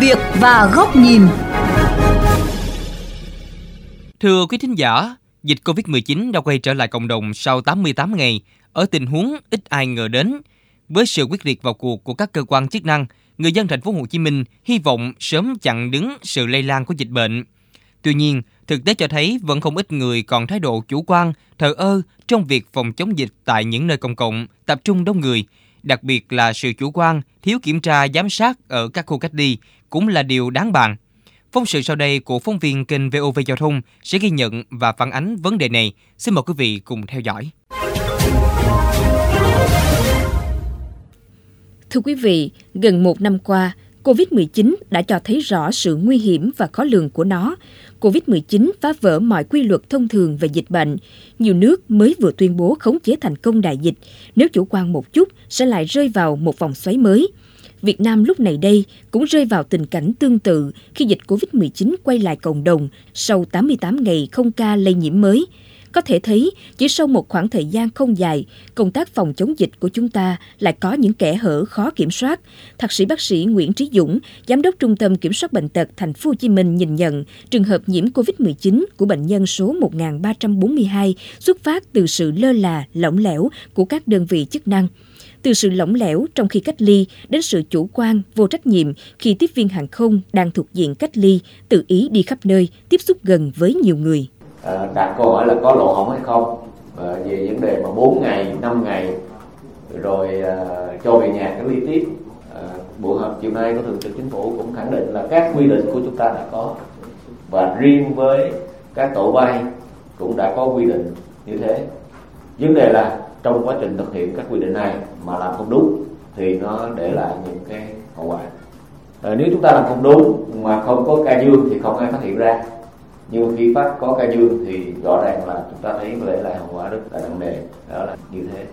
việc và góc nhìn. Thưa quý thính giả, dịch Covid-19 đã quay trở lại cộng đồng sau 88 ngày ở tình huống ít ai ngờ đến. Với sự quyết liệt vào cuộc của các cơ quan chức năng, người dân thành phố Hồ Chí Minh hy vọng sớm chặn đứng sự lây lan của dịch bệnh. Tuy nhiên, thực tế cho thấy vẫn không ít người còn thái độ chủ quan, thờ ơ trong việc phòng chống dịch tại những nơi công cộng, tập trung đông người, đặc biệt là sự chủ quan, thiếu kiểm tra giám sát ở các khu cách ly cũng là điều đáng bàn. Phóng sự sau đây của phóng viên kênh VOV Giao thông sẽ ghi nhận và phản ánh vấn đề này. Xin mời quý vị cùng theo dõi. Thưa quý vị, gần một năm qua, COVID-19 đã cho thấy rõ sự nguy hiểm và khó lường của nó. COVID-19 phá vỡ mọi quy luật thông thường về dịch bệnh. Nhiều nước mới vừa tuyên bố khống chế thành công đại dịch. Nếu chủ quan một chút, sẽ lại rơi vào một vòng xoáy mới. Việt Nam lúc này đây cũng rơi vào tình cảnh tương tự khi dịch COVID-19 quay lại cộng đồng sau 88 ngày không ca lây nhiễm mới. Có thể thấy, chỉ sau một khoảng thời gian không dài, công tác phòng chống dịch của chúng ta lại có những kẻ hở khó kiểm soát. Thạc sĩ bác sĩ Nguyễn Trí Dũng, giám đốc Trung tâm Kiểm soát bệnh tật Thành phố Hồ Chí Minh nhìn nhận, trường hợp nhiễm COVID-19 của bệnh nhân số 1342 xuất phát từ sự lơ là, lỏng lẻo của các đơn vị chức năng từ sự lỏng lẻo trong khi cách ly đến sự chủ quan, vô trách nhiệm khi tiếp viên hàng không đang thuộc diện cách ly, tự ý đi khắp nơi, tiếp xúc gần với nhiều người. À, đặt câu hỏi là có lộ hỏng hay không à, về vấn đề mà 4 ngày, 5 ngày rồi à, cho về nhà cách ly tiếp. À, buổi họp chiều nay của thường trực chính phủ cũng khẳng định là các quy định của chúng ta đã có và riêng với các tổ bay cũng đã có quy định như thế. Vấn đề là trong quá trình thực hiện các quy định này mà làm không đúng thì nó để lại những cái hậu quả. À, nếu chúng ta làm không đúng mà không có ca dương thì không ai phát hiện ra. Nhưng khi phát có ca dương thì rõ ràng là chúng ta thấy để lại hậu quả rất là nặng nề. Đó là như thế.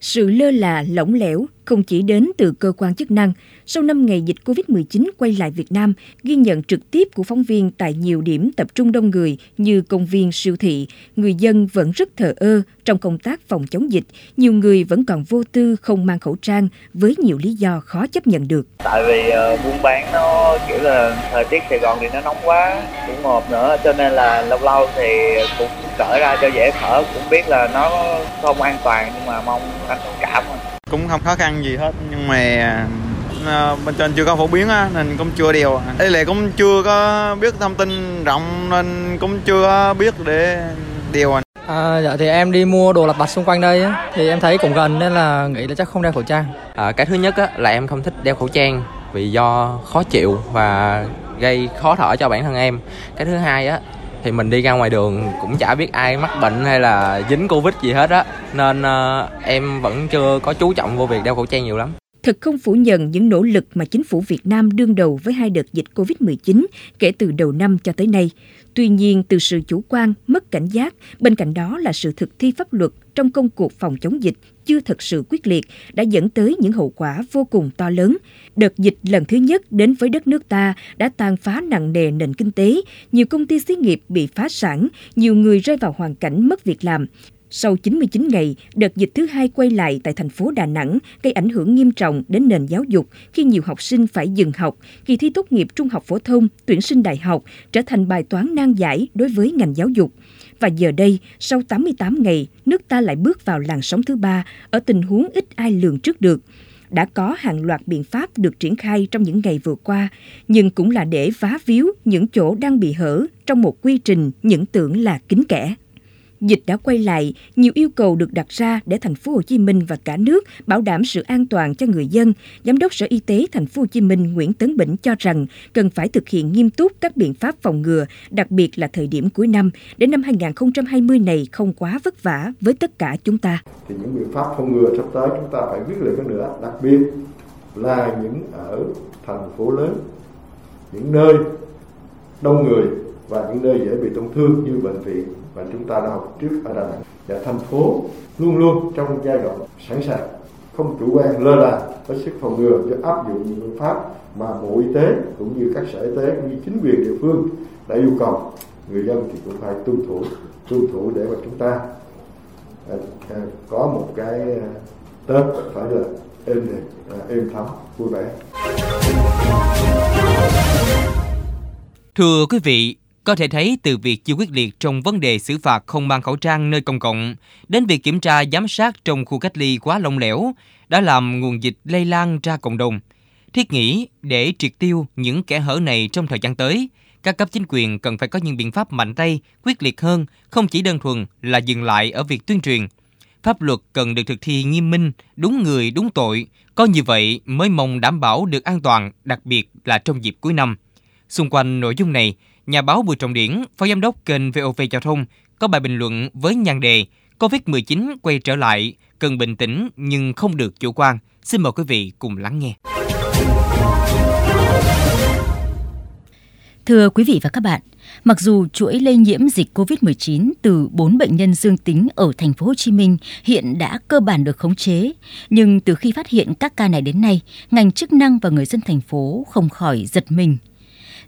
Sự lơ là, lỏng lẻo không chỉ đến từ cơ quan chức năng. Sau 5 ngày dịch COVID-19 quay lại Việt Nam, ghi nhận trực tiếp của phóng viên tại nhiều điểm tập trung đông người như công viên, siêu thị, người dân vẫn rất thờ ơ trong công tác phòng chống dịch. Nhiều người vẫn còn vô tư không mang khẩu trang với nhiều lý do khó chấp nhận được. Tại vì uh, buôn bán nó kiểu là thời tiết Sài Gòn thì nó nóng quá, cũng ngột nữa cho nên là lâu lâu thì cũng cởi ra cho dễ thở, cũng biết là nó không an toàn nhưng mà mong anh thông cảm cũng không khó khăn gì hết nhưng mà uh, bên trên chưa có phổ biến á, nên cũng chưa điều đây là cũng chưa có biết thông tin rộng nên cũng chưa có biết để điều À, dạ thì em đi mua đồ lặt vặt xung quanh đây á, thì em thấy cũng gần nên là nghĩ là chắc không đeo khẩu trang. À, cái thứ nhất á, là em không thích đeo khẩu trang vì do khó chịu và gây khó thở cho bản thân em. Cái thứ hai á thì mình đi ra ngoài đường cũng chả biết ai mắc bệnh hay là dính covid gì hết á nên uh, em vẫn chưa có chú trọng vô việc đeo khẩu trang nhiều lắm thật không phủ nhận những nỗ lực mà chính phủ Việt Nam đương đầu với hai đợt dịch COVID-19 kể từ đầu năm cho tới nay. Tuy nhiên, từ sự chủ quan, mất cảnh giác, bên cạnh đó là sự thực thi pháp luật trong công cuộc phòng chống dịch chưa thật sự quyết liệt đã dẫn tới những hậu quả vô cùng to lớn. Đợt dịch lần thứ nhất đến với đất nước ta đã tàn phá nặng nề nền kinh tế, nhiều công ty xí nghiệp bị phá sản, nhiều người rơi vào hoàn cảnh mất việc làm. Sau 99 ngày, đợt dịch thứ hai quay lại tại thành phố Đà Nẵng gây ảnh hưởng nghiêm trọng đến nền giáo dục khi nhiều học sinh phải dừng học, kỳ thi tốt nghiệp trung học phổ thông, tuyển sinh đại học trở thành bài toán nan giải đối với ngành giáo dục. Và giờ đây, sau 88 ngày, nước ta lại bước vào làn sóng thứ ba ở tình huống ít ai lường trước được. Đã có hàng loạt biện pháp được triển khai trong những ngày vừa qua, nhưng cũng là để vá víu những chỗ đang bị hở trong một quy trình những tưởng là kín kẽ. Dịch đã quay lại, nhiều yêu cầu được đặt ra để thành phố Hồ Chí Minh và cả nước bảo đảm sự an toàn cho người dân. Giám đốc Sở Y tế thành phố Hồ Chí Minh Nguyễn Tấn Bỉnh cho rằng cần phải thực hiện nghiêm túc các biện pháp phòng ngừa, đặc biệt là thời điểm cuối năm, để năm 2020 này không quá vất vả với tất cả chúng ta. Thì những biện pháp phòng ngừa sắp tới chúng ta phải quyết liệt hơn nữa, đặc biệt là những ở thành phố lớn, những nơi đông người và những nơi dễ bị tổn thương như bệnh viện và chúng ta đã học trước ở Đà Nẵng và thành phố luôn luôn trong giai đoạn sẵn sàng không chủ quan lơ là có sức phòng ngừa cho áp dụng những biện pháp mà bộ y tế cũng như các sở y tế cũng như chính quyền địa phương đã yêu cầu người dân thì cũng phải tuân thủ tuân thủ để mà chúng ta à, à, có một cái à, tết phải là êm đẹp, êm thấm, vui vẻ. Thưa quý vị, có thể thấy từ việc chưa quyết liệt trong vấn đề xử phạt không mang khẩu trang nơi công cộng đến việc kiểm tra giám sát trong khu cách ly quá lỏng lẻo đã làm nguồn dịch lây lan ra cộng đồng. Thiết nghĩ để triệt tiêu những kẻ hở này trong thời gian tới, các cấp chính quyền cần phải có những biện pháp mạnh tay, quyết liệt hơn, không chỉ đơn thuần là dừng lại ở việc tuyên truyền. Pháp luật cần được thực thi nghiêm minh, đúng người, đúng tội, có như vậy mới mong đảm bảo được an toàn, đặc biệt là trong dịp cuối năm. Xung quanh nội dung này, nhà báo Bùi Trọng Điển, phó giám đốc kênh VOV Giao thông, có bài bình luận với nhan đề COVID-19 quay trở lại, cần bình tĩnh nhưng không được chủ quan. Xin mời quý vị cùng lắng nghe. Thưa quý vị và các bạn, mặc dù chuỗi lây nhiễm dịch COVID-19 từ 4 bệnh nhân dương tính ở thành phố Hồ Chí Minh hiện đã cơ bản được khống chế, nhưng từ khi phát hiện các ca này đến nay, ngành chức năng và người dân thành phố không khỏi giật mình.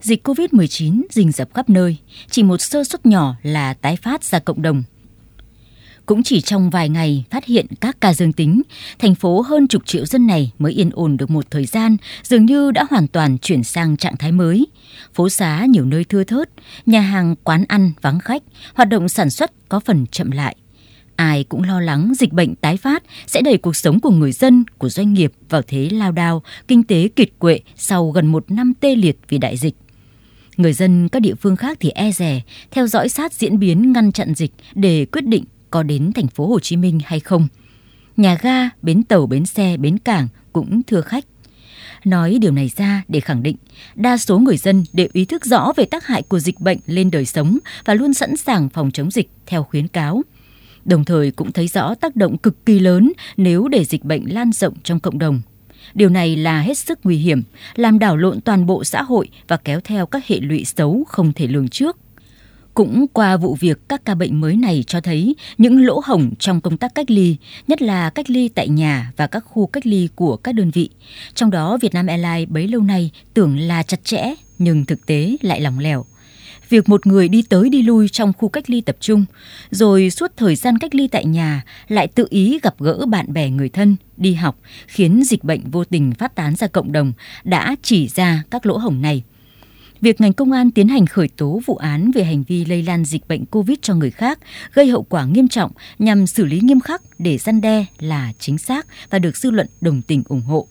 Dịch COVID-19 rình rập khắp nơi, chỉ một sơ suất nhỏ là tái phát ra cộng đồng – cũng chỉ trong vài ngày phát hiện các ca dương tính, thành phố hơn chục triệu dân này mới yên ổn được một thời gian, dường như đã hoàn toàn chuyển sang trạng thái mới. Phố xá nhiều nơi thưa thớt, nhà hàng, quán ăn vắng khách, hoạt động sản xuất có phần chậm lại. Ai cũng lo lắng dịch bệnh tái phát sẽ đẩy cuộc sống của người dân, của doanh nghiệp vào thế lao đao, kinh tế kiệt quệ sau gần một năm tê liệt vì đại dịch. Người dân các địa phương khác thì e rè, theo dõi sát diễn biến ngăn chặn dịch để quyết định có đến thành phố Hồ Chí Minh hay không. Nhà ga, bến tàu, bến xe, bến cảng cũng thưa khách. Nói điều này ra để khẳng định, đa số người dân đều ý thức rõ về tác hại của dịch bệnh lên đời sống và luôn sẵn sàng phòng chống dịch theo khuyến cáo. Đồng thời cũng thấy rõ tác động cực kỳ lớn nếu để dịch bệnh lan rộng trong cộng đồng. Điều này là hết sức nguy hiểm, làm đảo lộn toàn bộ xã hội và kéo theo các hệ lụy xấu không thể lường trước. Cũng qua vụ việc các ca bệnh mới này cho thấy những lỗ hổng trong công tác cách ly, nhất là cách ly tại nhà và các khu cách ly của các đơn vị. Trong đó Vietnam Airlines bấy lâu nay tưởng là chặt chẽ nhưng thực tế lại lỏng lẻo. Việc một người đi tới đi lui trong khu cách ly tập trung, rồi suốt thời gian cách ly tại nhà lại tự ý gặp gỡ bạn bè người thân, đi học, khiến dịch bệnh vô tình phát tán ra cộng đồng đã chỉ ra các lỗ hổng này – việc ngành công an tiến hành khởi tố vụ án về hành vi lây lan dịch bệnh COVID cho người khác gây hậu quả nghiêm trọng nhằm xử lý nghiêm khắc để gian đe là chính xác và được dư luận đồng tình ủng hộ.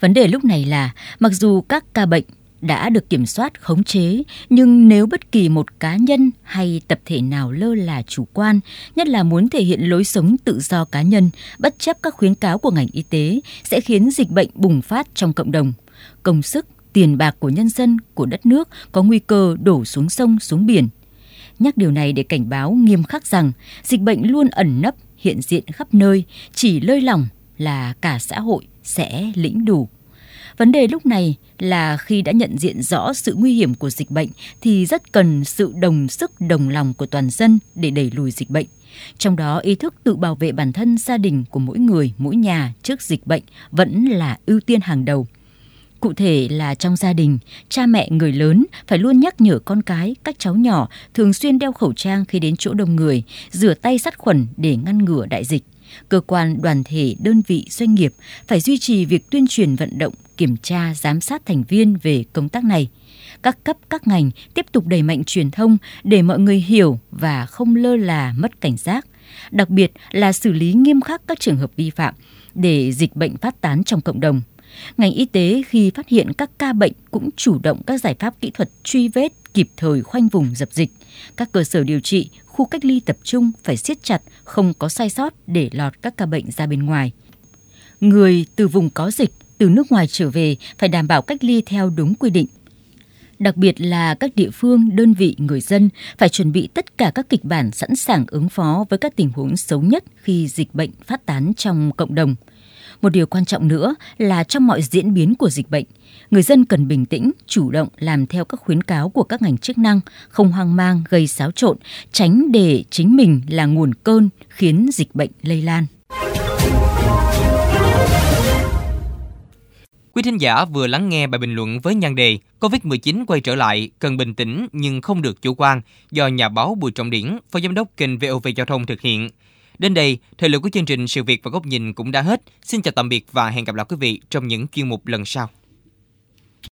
Vấn đề lúc này là mặc dù các ca bệnh đã được kiểm soát khống chế nhưng nếu bất kỳ một cá nhân hay tập thể nào lơ là chủ quan nhất là muốn thể hiện lối sống tự do cá nhân bất chấp các khuyến cáo của ngành y tế sẽ khiến dịch bệnh bùng phát trong cộng đồng công sức tiền bạc của nhân dân, của đất nước có nguy cơ đổ xuống sông, xuống biển. Nhắc điều này để cảnh báo nghiêm khắc rằng dịch bệnh luôn ẩn nấp, hiện diện khắp nơi, chỉ lơi lỏng là cả xã hội sẽ lĩnh đủ. Vấn đề lúc này là khi đã nhận diện rõ sự nguy hiểm của dịch bệnh thì rất cần sự đồng sức đồng lòng của toàn dân để đẩy lùi dịch bệnh. Trong đó ý thức tự bảo vệ bản thân gia đình của mỗi người, mỗi nhà trước dịch bệnh vẫn là ưu tiên hàng đầu. Cụ thể là trong gia đình, cha mẹ người lớn phải luôn nhắc nhở con cái, các cháu nhỏ thường xuyên đeo khẩu trang khi đến chỗ đông người, rửa tay sát khuẩn để ngăn ngừa đại dịch. Cơ quan, đoàn thể, đơn vị, doanh nghiệp phải duy trì việc tuyên truyền vận động, kiểm tra, giám sát thành viên về công tác này. Các cấp, các ngành tiếp tục đẩy mạnh truyền thông để mọi người hiểu và không lơ là mất cảnh giác. Đặc biệt là xử lý nghiêm khắc các trường hợp vi phạm để dịch bệnh phát tán trong cộng đồng. Ngành y tế khi phát hiện các ca bệnh cũng chủ động các giải pháp kỹ thuật truy vết kịp thời khoanh vùng dập dịch. Các cơ sở điều trị, khu cách ly tập trung phải siết chặt, không có sai sót để lọt các ca bệnh ra bên ngoài. Người từ vùng có dịch, từ nước ngoài trở về phải đảm bảo cách ly theo đúng quy định. Đặc biệt là các địa phương, đơn vị, người dân phải chuẩn bị tất cả các kịch bản sẵn sàng ứng phó với các tình huống xấu nhất khi dịch bệnh phát tán trong cộng đồng – một điều quan trọng nữa là trong mọi diễn biến của dịch bệnh, người dân cần bình tĩnh, chủ động làm theo các khuyến cáo của các ngành chức năng, không hoang mang gây xáo trộn, tránh để chính mình là nguồn cơn khiến dịch bệnh lây lan. Quý thính giả vừa lắng nghe bài bình luận với nhan đề COVID-19 quay trở lại, cần bình tĩnh nhưng không được chủ quan do nhà báo Bùi Trọng Điển, phó giám đốc kênh VOV Giao thông thực hiện. Đến đây, thời lượng của chương trình Sự việc và góc nhìn cũng đã hết. Xin chào tạm biệt và hẹn gặp lại quý vị trong những chuyên mục lần sau.